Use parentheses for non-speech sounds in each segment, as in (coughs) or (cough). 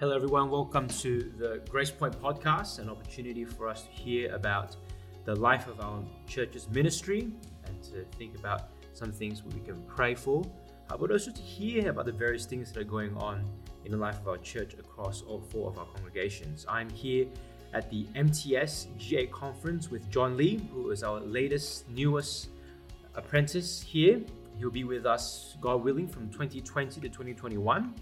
Hello, everyone. Welcome to the Grace Point podcast, an opportunity for us to hear about the life of our church's ministry and to think about some things we can pray for, uh, but also to hear about the various things that are going on in the life of our church across all four of our congregations. I'm here at the MTS GA conference with John Lee, who is our latest, newest apprentice here. He'll be with us, God willing, from 2020 to 2021.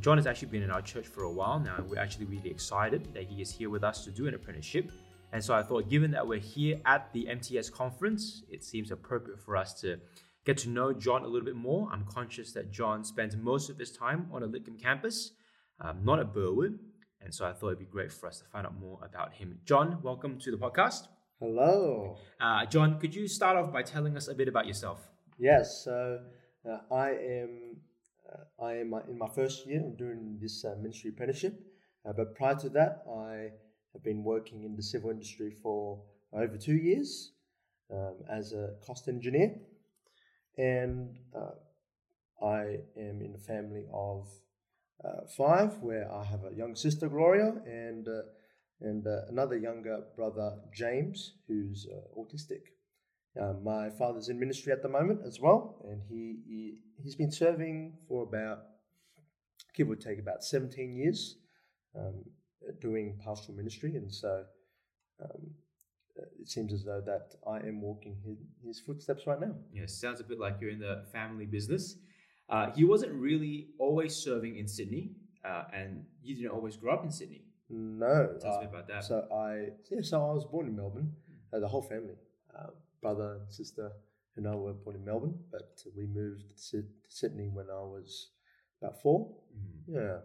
John has actually been in our church for a while now, and we're actually really excited that he is here with us to do an apprenticeship. And so I thought, given that we're here at the MTS conference, it seems appropriate for us to get to know John a little bit more. I'm conscious that John spends most of his time on a Lidcombe campus, um, not at Burwood. And so I thought it'd be great for us to find out more about him. John, welcome to the podcast. Hello. Uh, John, could you start off by telling us a bit about yourself? Yes, so uh, I am I am in my first year of doing this uh, ministry apprenticeship, uh, but prior to that, I have been working in the civil industry for over two years um, as a cost engineer, and uh, I am in a family of uh, five, where I have a young sister Gloria and and another younger brother James, who's autistic. Um, my father's in ministry at the moment as well, and he, he he's been serving for about give or take about 17 years, um, doing pastoral ministry, and so um, it seems as though that I am walking his, his footsteps right now. Yeah, sounds a bit like you're in the family business. Uh, he wasn't really always serving in Sydney, uh, and you didn't always grow up in Sydney. No, tell us uh, a bit about that. So I yeah, so I was born in Melbourne, uh, the whole family. Um, brother and sister and I were born in Melbourne, but we moved to Sydney when I was about 4 mm-hmm. Yeah,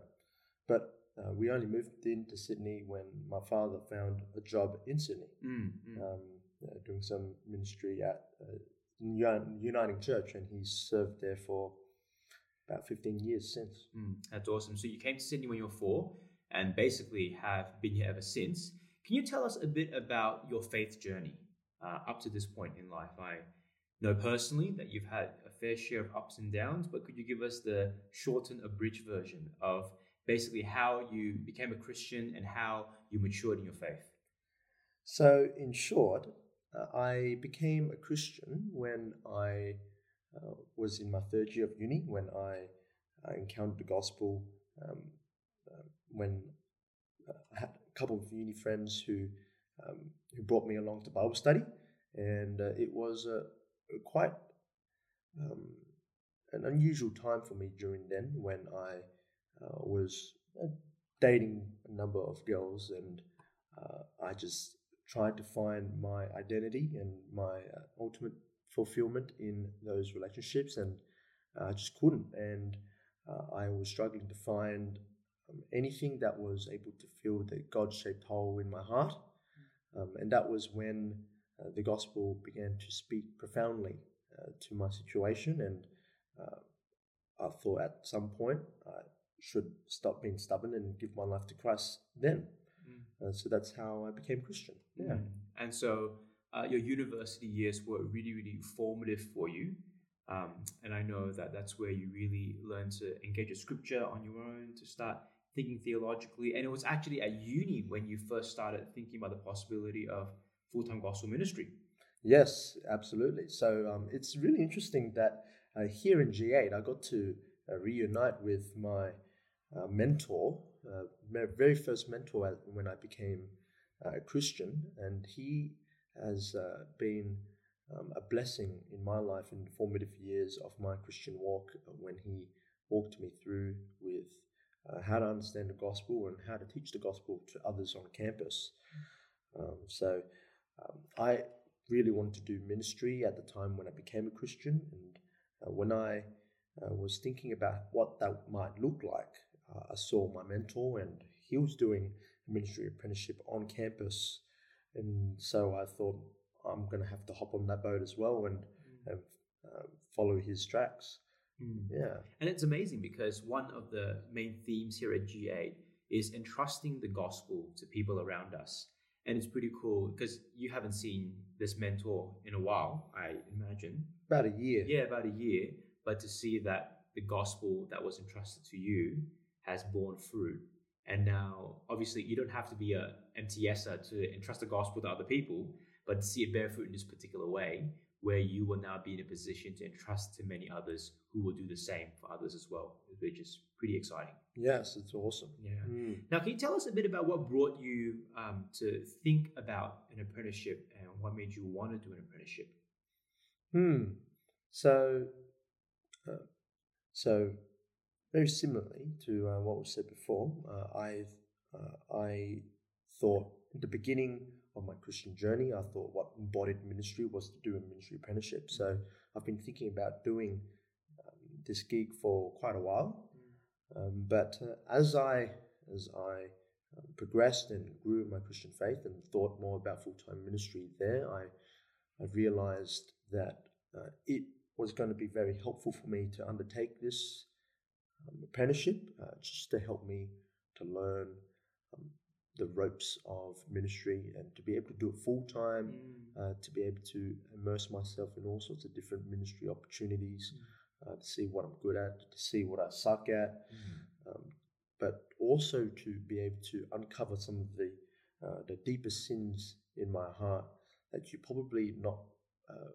but uh, we only moved into Sydney when my father found a job in Sydney, mm-hmm. um, uh, doing some ministry at uh, Uniting Church, and he served there for about 15 years since. Mm, that's awesome. So you came to Sydney when you were four, and basically have been here ever since. Can you tell us a bit about your faith journey? Uh, up to this point in life? I know personally that you've had a fair share of ups and downs, but could you give us the shortened, abridged version of basically how you became a Christian and how you matured in your faith? So, in short, uh, I became a Christian when I uh, was in my third year of uni, when I uh, encountered the gospel, um, uh, when uh, I had a couple of uni friends who um, who brought me along to Bible study, and uh, it was a, quite um, an unusual time for me during then when I uh, was uh, dating a number of girls, and uh, I just tried to find my identity and my uh, ultimate fulfillment in those relationships, and I just couldn't, and I was struggling to find um, anything that was able to fill the God shaped hole in my heart. Um, and that was when uh, the gospel began to speak profoundly uh, to my situation. And uh, I thought at some point I should stop being stubborn and give my life to Christ then. Mm. so that's how I became Christian. Yeah. Mm. And so uh, your university years were really, really formative for you. Um, and I know that that's where you really learned to engage with scripture on your own, to start thinking theologically. And it was actually at uni when you first started thinking about the possibility of full time gospel ministry. Yes, absolutely. So um, it's really interesting that uh, here in G8, I got to uh, reunite with my uh, mentor, uh, my very first mentor when I became uh, a Christian, and he has uh, been um, a blessing in my life in formative years of my Christian walk when he walked me through with uh, how to understand the gospel and how to teach the gospel to others on campus. Um, so um, I really wanted to do ministry at the time when I became a Christian. And uh, when I uh, was thinking about what that might look like, uh, I saw my mentor and he was doing a ministry apprenticeship on campus. And so I thought, I'm going to have to hop on that boat as well and, mm. and uh, follow his tracks. Mm. Yeah. And it's amazing because one of the main themes here at G8 is entrusting the gospel to people around us. And it's pretty cool because you haven't seen this mentor in a while, I imagine. About a year. Yeah, about a year. But to see that the gospel that was entrusted to you has borne fruit And now, obviously, you don't have to be a MTSer to entrust the gospel to other people, but to see it bear fruit in this particular way, where you will now be in a position to entrust to many others who will do the same for others as well, which is pretty exciting. Yes, it's awesome. Yeah. Mm. Now, can you tell us a bit about what brought you um, to think about an apprenticeship and what made you want to do an apprenticeship? Hmm. So, uh, so very similarly to uh, what was said before, uh, I uh, I thought at the beginning of my Christian journey, I thought what embodied ministry was to do a ministry apprenticeship. So I've been thinking about doing um, this gig for quite a while. Um, but uh, as I as I um, progressed and grew in my Christian faith and thought more about full time ministry there, I I realized that uh, it was going to be very helpful for me to undertake this um, apprenticeship, uh, just to help me to learn um, the ropes of ministry and to be able to do it full time, uh, to be able to immerse myself in all sorts of different ministry opportunities, uh, to see what I'm good at, to see what I suck at, um, but also to be able to uncover some of the uh, the deepest sins in my heart that you probably not uh,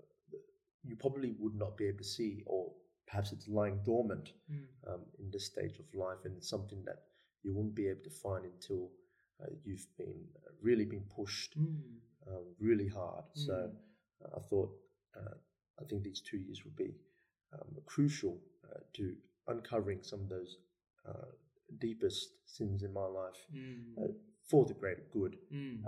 you probably would not be able to see, or perhaps it's lying dormant um, in this stage of life, and it's something that you won't be able to find until uh, you've been uh, really been pushed um, really hard. So uh, I thought uh, I think these two years would be um, crucial uh, to uncovering some of those uh, deepest sins in my life uh, for the greater good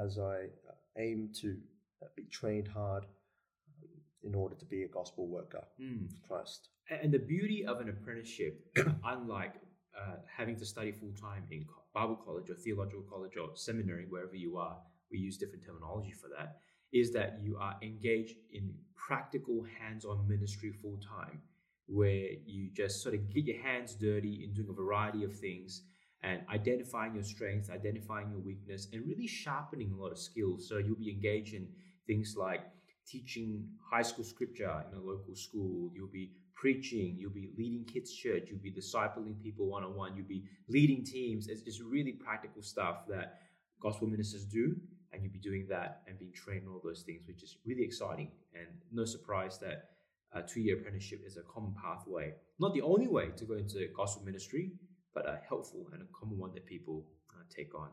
as I uh, aim to uh, be trained hard um, in order to be a gospel worker for Christ. And the beauty of an apprenticeship, (coughs) unlike uh, having to study full time in Bible college or theological college or seminary, wherever you are, we use different terminology for that, is that you are engaged in practical hands on ministry full time, where you just sort of get your hands dirty in doing a variety of things and identifying your strengths, identifying your weakness, and really sharpening a lot of skills. So you'll be engaged in things like teaching high school scripture in a local school, you'll be preaching, you'll be leading kids' church, you'll be discipling people one on one, you'll be leading teams. It's just really practical stuff that gospel ministers do, and you'll be doing that and being trained in all those things, which is really exciting. And no surprise that a two year apprenticeship is a common pathway, not the only way to go into gospel ministry, but a helpful and a common one that people uh, take on.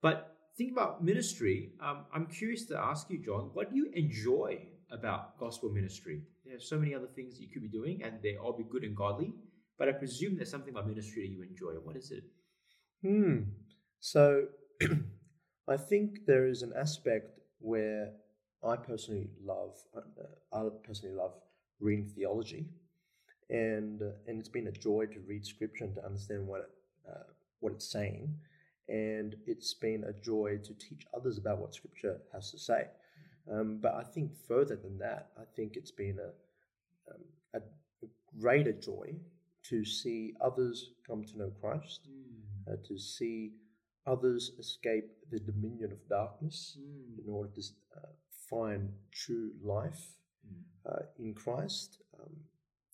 But think about ministry. Um, I'm curious to ask you, John, what do you enjoy about gospel ministry? So many other things you could be doing, and they all be good and godly. But I presume there's something about ministry that you enjoy. What is it? Hmm. So (clears throat) I think there is an aspect where I personally love, uh, I personally love reading theology, and uh, and it's been a joy to read scripture and to understand what it, uh, what it's saying, and it's been a joy to teach others about what scripture has to say. Um, but I think further than that, I think it's been a, um, a greater joy to see others come to know Christ, uh, to see others escape the dominion of darkness in order to uh, find true life uh, in Christ. Um,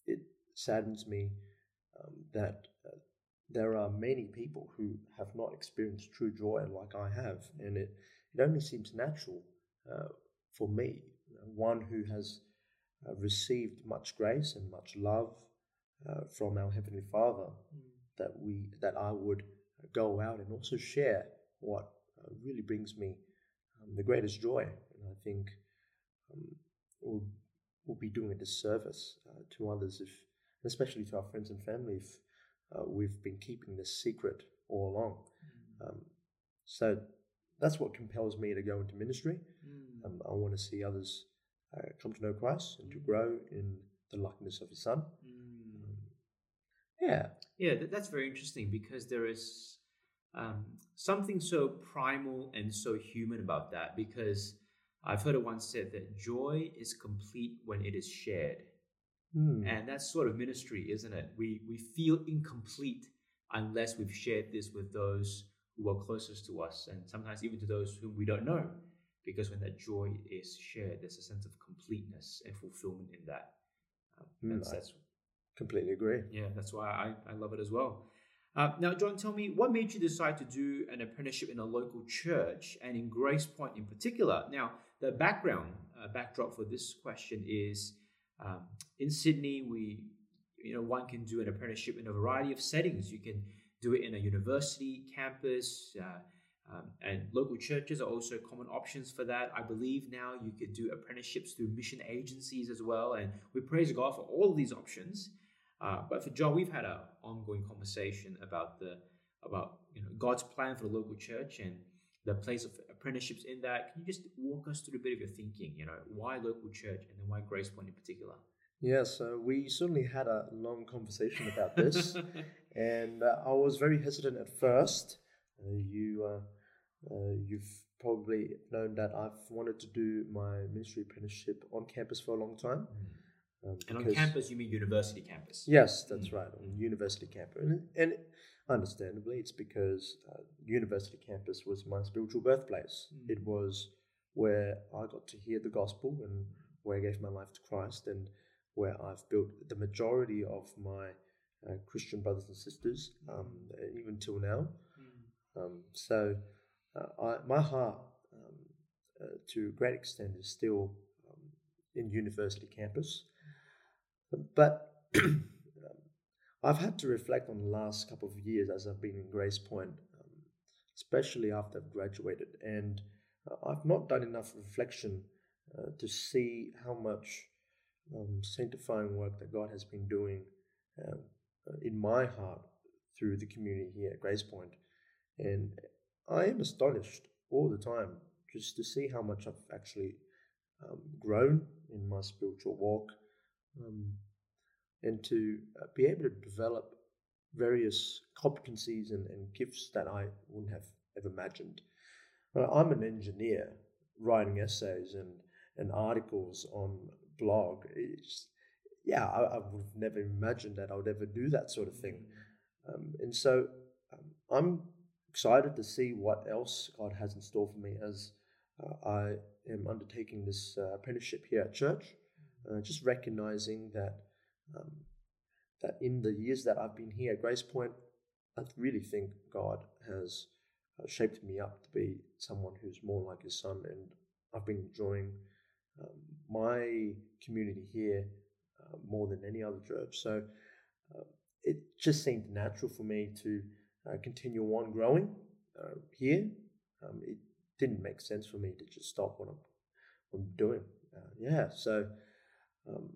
it saddens me um, that uh, there are many people who have not experienced true joy like I have, and it, it only seems natural uh, for me, one who has uh, received much grace and much love uh, from our Heavenly Father, that we that I would go out and also share what uh, really brings me um, the greatest joy. And I think um, we'll, we'll be doing a disservice to others, if, especially to our friends and family, if we've been keeping this secret all along. Um, so that's what compels me to go into ministry. Um, I want to see others uh, come to know Christ and to grow in the likeness of His Son. Um, yeah. Yeah, that, that's very interesting because there is um, something so primal and so human about that. Because I've heard it once said that joy is complete when it is shared. Hmm. And that's sort of ministry, isn't it? We, we feel incomplete unless we've shared this with those who are closest to us and sometimes even to those whom we don't know. Because when that joy is shared, there's a sense of completeness and fulfillment in that. Um, Mm, that's, I- that's Completely agree. yeah, that's why I, I love it as well. Uh, now, John, tell me what made you decide to do an apprenticeship in a local church and in Grace Point in particular? Now, the background uh, backdrop for this question is um, in Sydney, we you know one can do an apprenticeship in a variety of settings. You can do it in a university campus. Uh, um, and local churches are also common options for that. I believe now you could do apprenticeships through mission agencies as well. And we praise God for all these options. Uh, but for John, we've had an ongoing conversation about the about you know God's plan for the local church and the place of apprenticeships in that. Can you just walk us through a bit of your thinking? You know, why local church and then why Grace Point in particular? Yes, uh, we certainly had a long conversation about this, (laughs) and uh, I was very hesitant at first. Uh, you, uh, uh, you've probably known that I've wanted to do my ministry apprenticeship on campus for a long time. Mm. Um, and on campus, you mean university campus? Yes, that's mm. right, on university campus. And, and understandably, it's because uh, university campus was my spiritual birthplace. Mm. It was where I got to hear the gospel and where I gave my life to Christ and where I've built the majority of my uh, Christian brothers and sisters, um, even till now. Mm. Um, so, uh, I, my heart, um, uh, to a great extent, is still um, in university campus. But um, (clears throat) I've had to reflect on the last couple of years as I've been in Grace Point, um, especially after I've graduated, and uh, I've not done enough reflection uh, to see how much um, sanctifying work that God has been doing uh, in my heart through the community here at Grace Point. And I am astonished all the time just to see how much I've actually um, grown in my spiritual walk um, and to uh, be able to develop various competencies and, and, gifts that I wouldn't have ever imagined. I'm an engineer writing essays and, and articles on blog. It's, yeah, I, I, would have never imagined that I would ever do that sort of thing. Um, and so um, I'm excited to see what else God has in store for me as uh, I am undertaking this uh, apprenticeship here at church. Uh, just recognizing that um, that in the years that I've been here at Grace Point, I really think God has uh, shaped me up to be someone who's more like His Son, and I've been enjoying um, my community here uh, more than any other church. So uh, it just seemed natural for me to uh, continue on growing uh, here. Um, it didn't make sense for me to just stop what I'm, what I'm doing. Uh, yeah, so um,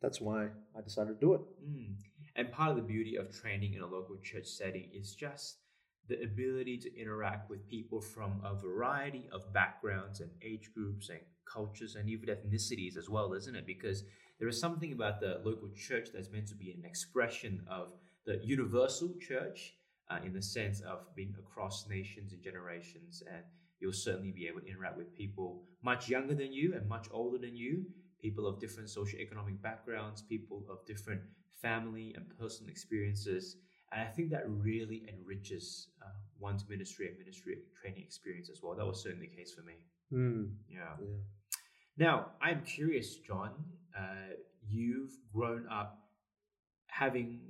that's why I decided to do it. Mm. And part of the beauty of training in a local church setting is just the ability to interact with people from a variety of backgrounds and age groups and cultures and even ethnicities as well, isn't it? Because there is something about the local church that's meant to be an expression of the universal church uh, in the sense of being across nations and generations. And you'll certainly be able to interact with people much younger than you and much older than you, people of different socioeconomic backgrounds, people of different family and personal experiences. And I think that really enriches uh, one's ministry and ministry training experience as well. That was certainly the case for me. Mm. Yeah. yeah. Now, I'm curious, John. Uh, you've grown up having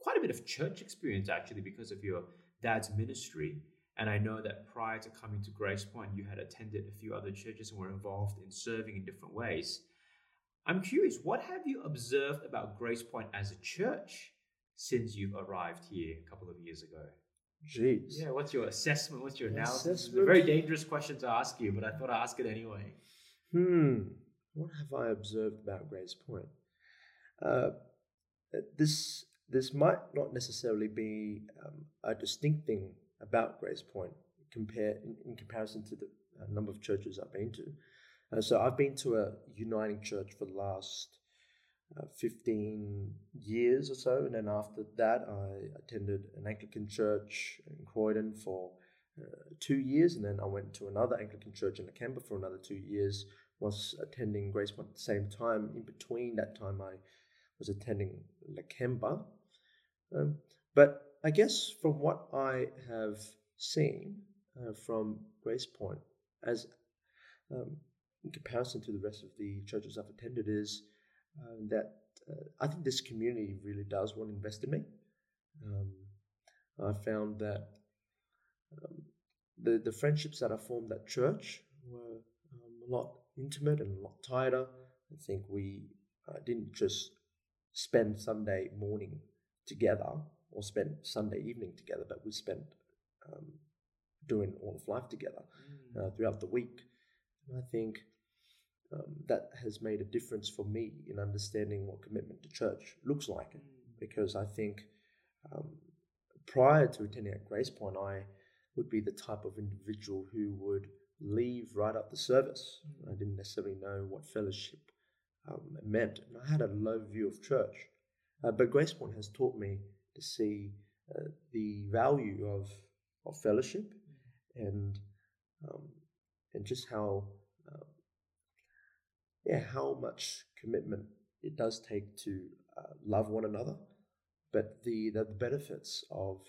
quite a bit of church experience actually because of your dad's ministry. And I know that prior to coming to Grace Point, you had attended a few other churches and were involved in serving in different ways. I'm curious, what have you observed about Grace Point as a church since you've arrived here a couple of years ago? Jeez. Yeah, what's your assessment? What's your analysis? It's a very dangerous question to ask you, but I thought I'd ask it anyway. Hmm. What have I observed about Grace Point? Uh, this this might not necessarily be um, a distinct thing about Grace Point compare in, in comparison to the uh, number of churches I've been to. Uh, so I've been to a uniting church for the last uh, 15 years or so. And then after that, I attended an Anglican church in Croydon for uh, two years. And then I went to another Anglican church in Lakemba for another two years. Was attending Grace Point at the same time. In between that time, I was attending Lakemba. Um, but I guess from what I have seen uh, from Grace Point, as um, in comparison to the rest of the churches I've attended, is uh, that uh, I think this community really does want to invest in me. Um, I found that um, the the friendships that I formed at church were um, a lot intimate and a lot tighter. I think we uh, didn't just spend Sunday morning together or spend Sunday evening together, but we spent um, doing all of life together uh, throughout the week. And I think um, that has made a difference for me in understanding what commitment to church looks like. Because I think um, prior to attending at Grace Point, I would be the type of individual who would leave right after service. I didn't necessarily know what fellowship um, meant, and I had a low view of church. Uh, but Grace Point has taught me to see uh, the value of of fellowship and um, and just how uh, yeah how much commitment it does take to uh, love one another, but the the benefits of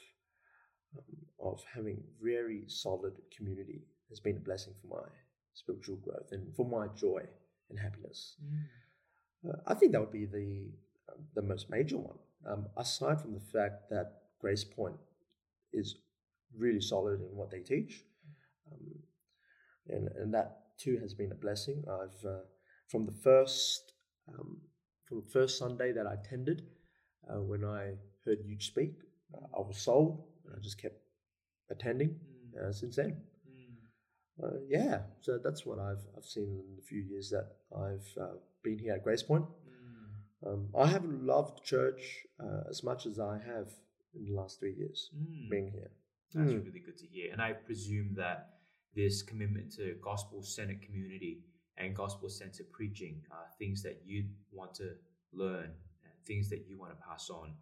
um, of having very solid community has been a blessing for my spiritual growth and for my joy and happiness. Mm. Uh, I think that would be the um, the most major one. Um, aside from the fact that Grace Point is really solid in what they teach, um, and and that too has been a blessing. I've uh, from the first um, from the first Sunday that I attended, uh, when I heard you speak, uh, I was sold. And I just kept attending Mm. uh, since then. Mm. Uh, yeah, so that's what I've I've seen in the few years that I've uh, been here at Grace Point. Mm. Um, I haven't loved church uh, as much as I have in the last three years Mm. being here. That's Mm. really good to hear. And I presume that this commitment to gospel centered community and gospel centered preaching are things that you want to learn and things that you want to pass on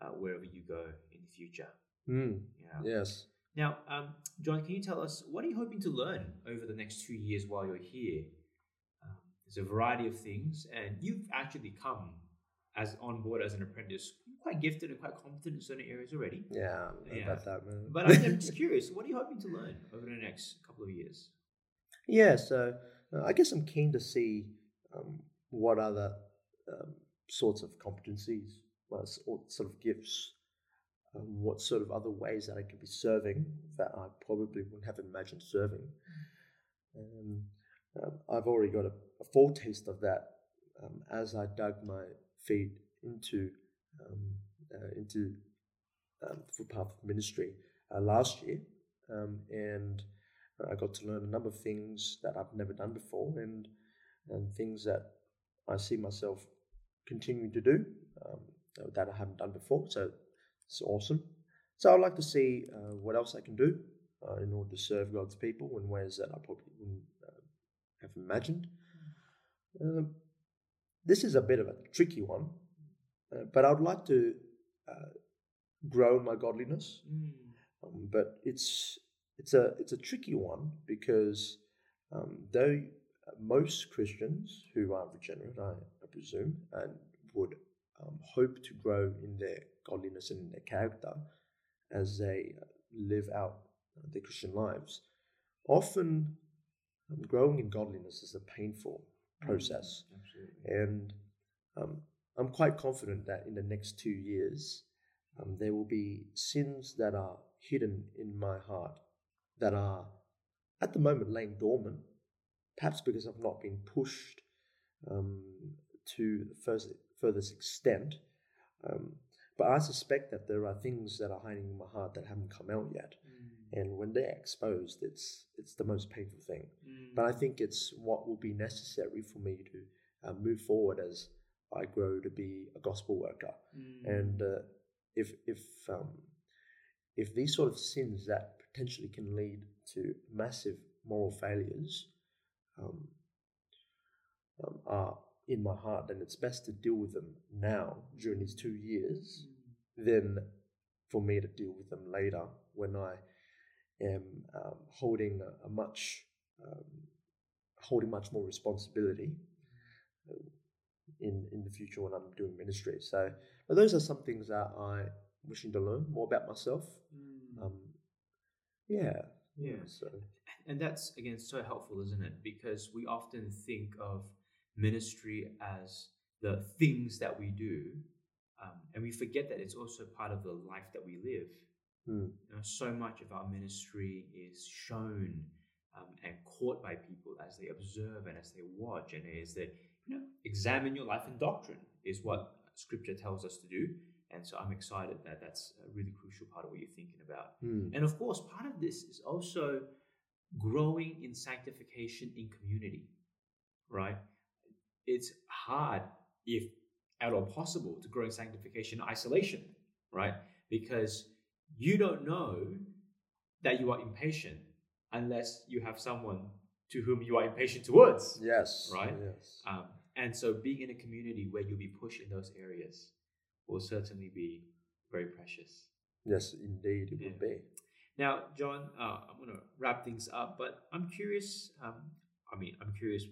uh, wherever you go in the future. Mm, Yeah. yes. Now, um, John, can you tell us what are you hoping to learn over the next two years while you're here? Um, there's a variety of things, and you've actually come as on board as an apprentice, quite gifted and quite competent in certain areas already. Yeah, I don't know Yeah. about that, man. But I'm just curious, what are you hoping to learn over the next couple of years? (laughs) yeah, so uh, I guess I'm keen to see um, what other um, sorts of competencies, what sort of gifts, um, what sort of other ways that I could be serving that I probably wouldn't have imagined serving. Um, I've already got a, a foretaste of that um, as I dug my feet into um, uh, into um, footpath ministry uh, last year, and I got to learn a number of things that I've never done before, and and things that I see myself continuing to do um, that I haven't done before. So it's awesome. So I'd like to see uh, what else I can do uh, in order to serve God's people in ways that I probably wouldn't uh, have imagined. Um, this is a bit of a tricky one, uh, but I'd like to uh, grow my godliness. Mm. Um, but it's it's a it's a tricky one because um, though most Christians who are regenerate, I, I presume, and would um, hope to grow in their godliness and in their character as they live out their Christian lives, often um, growing in godliness is a painful process. Absolutely. And um, I'm quite confident that in the next two years, um, there will be sins that are hidden in my heart that are at the moment laying dormant, perhaps because I've not been pushed um, to the first, furthest extent. Um, but I suspect that there are things that are hiding in my heart that haven't come out yet. Mm. And when they're exposed, it's it's the most painful thing. Mm. But I think it's what will be necessary for me to uh, move forward as I grow to be a gospel worker. Mm. And uh, if if um, if these sort of sins that potentially can lead to massive moral failures um, um, are in my heart, and it's best to deal with them now during these two years Mm. than for me to deal with them later when I am um, holding a, a much um, holding much more responsibility uh, in in the future when I'm doing ministry. So those are some things that I'm wishing to learn more about myself. Mm. Yeah, Yeah. So And that's again so helpful, isn't it? Because we often think of ministry as the things that we do, um, and we forget that it's also part of the life that we live. Mm. You know, so much of our ministry is shown um, and caught by people as they observe and as they watch and as they you know examine your life and doctrine is what Scripture tells us to do. And so I'm excited that that's a really crucial part of what you're thinking about. Mm. And of course, part of this is also growing in sanctification in community, right? It's hard, if at all possible, to grow in sanctification in isolation, right? Because you don't know that you are impatient unless you have someone to whom you are impatient towards, Yes. Right? Yes. um, and so being in a community where you'll be pushed in those areas will certainly be very precious. yes, indeed, it would Yeah. be. Now, John, uh, I'm going to wrap things up, but I'm curious. Um, I mean, I'm curious.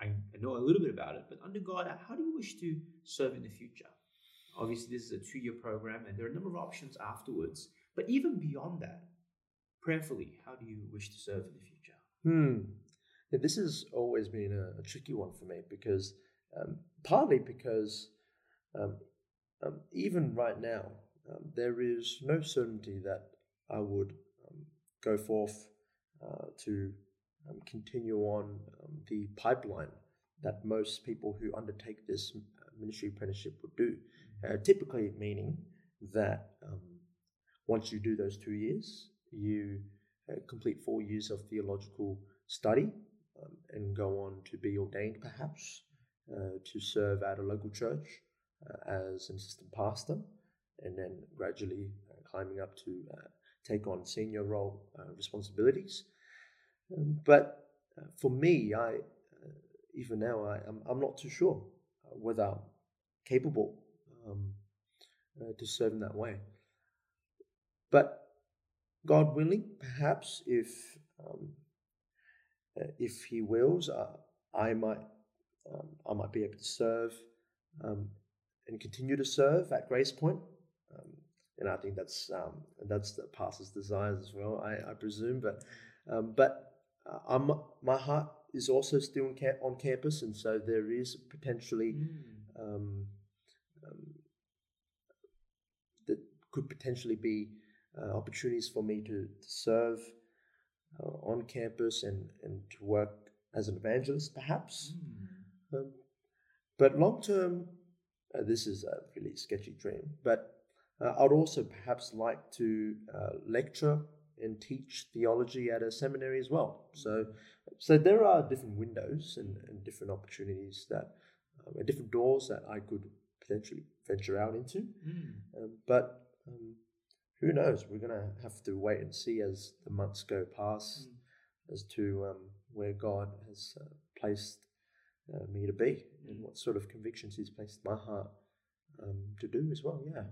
I, I know a little bit about it, but under God, how do you wish to serve in the future? Obviously, this is a two year program, and there are a number of options afterwards. But even beyond that, prayerfully, how do you wish to serve in the future? Hmm. Yeah, this has always been a, a tricky one for me because, um, partly because um, um, even right now, um, there is no certainty that I would um, go forth uh, to um, continue on um, the pipeline that most people who undertake this uh, ministry apprenticeship would do. Uh, typically, meaning that um, once you do those two years, you uh, complete four years of theological study um, and go on to be ordained, perhaps, uh, to serve at a local church as an assistant pastor, and then gradually uh, climbing up to uh, take on senior role uh, responsibilities. Um, but uh, for me, I uh, even now I, I'm, I'm not too sure uh, whether I'm capable um, uh, to serve in that way. But God willing, perhaps if um, uh, if He wills, uh, I might um, I might be able to serve um, and continue to serve at Grace Point. Um, and I think that's um, that's the pastor's desires as well. I, I presume, but um, but uh, I'm, my heart is also still in ca- on campus, and so there is potentially um, um, that could potentially be uh, opportunities for me to, to serve uh, on campus and, and to work as an evangelist, perhaps. Mm. Um, but long term, uh, this is a really sketchy dream, but uh, I'd also perhaps like to uh, lecture and teach theology at a seminary as well. So, so there are different windows and, and different opportunities that, um, different doors that I could potentially venture out into. Mm. Um, but um, who knows? We're going to have to wait and see as the months go past as to um, where God has uh, placed uh, me to be and what sort of convictions He's placed my heart um, to do as well. Yeah.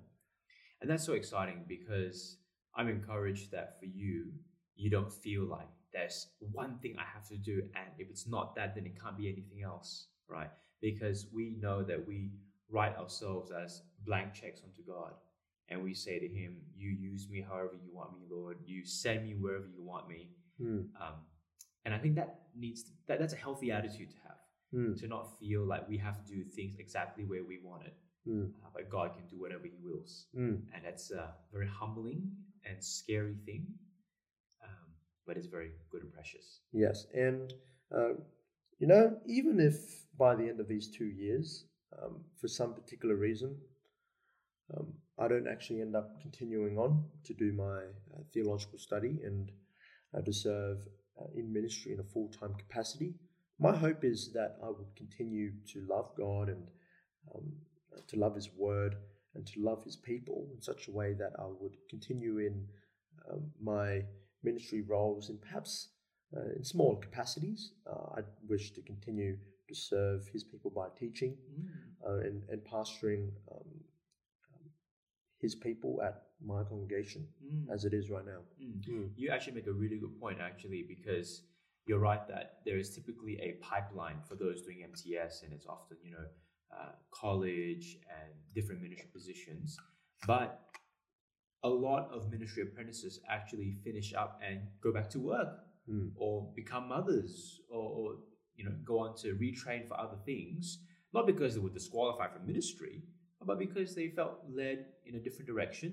And that's so exciting because I'm encouraged that for you, you don't feel like there's one thing I have to do, and if it's not that, then it can't be anything else, right? Because we know that we write ourselves as blank checks unto God, and we say to Him, You use me however you want me, Lord. You send me wherever you want me. Mm. Um, and I think that needs to, that, that's a healthy attitude to have, Mm. to not feel like we have to do things exactly where we want it, Mm. uh, but God can do whatever He wills Mm. and that's a very humbling and scary thing, um, but it's very good and precious. Yes. And, uh, you know, even if by the end of these two years, um, for some particular reason, um, I don't actually end up continuing on to do my uh, theological study and uh, to serve uh, in ministry in a full time capacity. My hope is that I would continue to love God and um, to love His Word and to love His people in such a way that I would continue in um, my ministry roles and perhaps uh, in small capacities. Uh, I wish to continue to serve His people by teaching uh, and, and pastoring um, um, His people at my congregation Mm. as it is right now. Mm. Mm. You actually make a really good point, actually, because you're right that there is typically a pipeline for those doing MTS, and it's often, you know, uh, college and different ministry positions. But a lot of ministry apprentices actually finish up and go back to work Mm. or become mothers or, or you know go on to retrain for other things not because they were disqualified from ministry but because they felt led in a different direction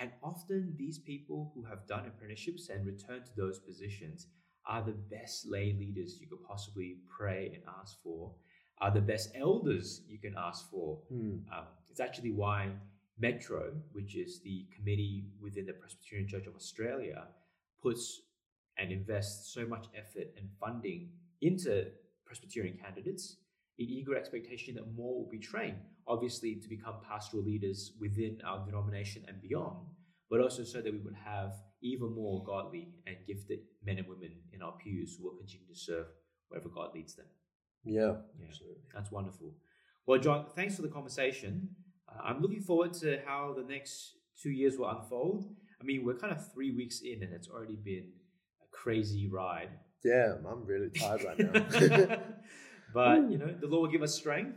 And often these people who have done apprenticeships and returned to those positions are the best lay leaders you could possibly pray and ask for, are the best elders you can ask for. Mm. Um, it's actually why Metro, which is the committee within the Presbyterian Church of Australia, puts and invests so much effort and funding into Presbyterian candidates in eager expectation that more will be trained, obviously to become pastoral leaders within our denomination and beyond, but also so that we would have even more godly and gifted men and women in our pews who will continue to serve wherever God leads them. Yeah, Yeah. absolutely. That's wonderful. Well, John, thanks for the conversation. Uh, I'm looking forward to how the next two years will unfold. I mean, we're kind of three weeks in, and it's already been a crazy ride. Yeah, I'm really tired right now. (laughs) but you know, the Lord will give us strength,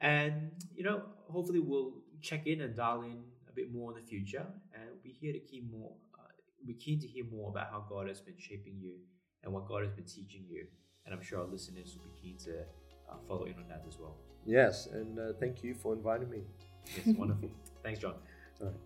and you know, hopefully, we'll check in and dial in a bit more in the future, and we'll be here to keep more. We're keen to hear more about how God has been shaping you and what God has been teaching you, and I'm sure our listeners will be keen to uh, follow in on that as well. yes, and uh, thank you for inviting me. Yes, wonderful. (laughs) Thanks, John. All right.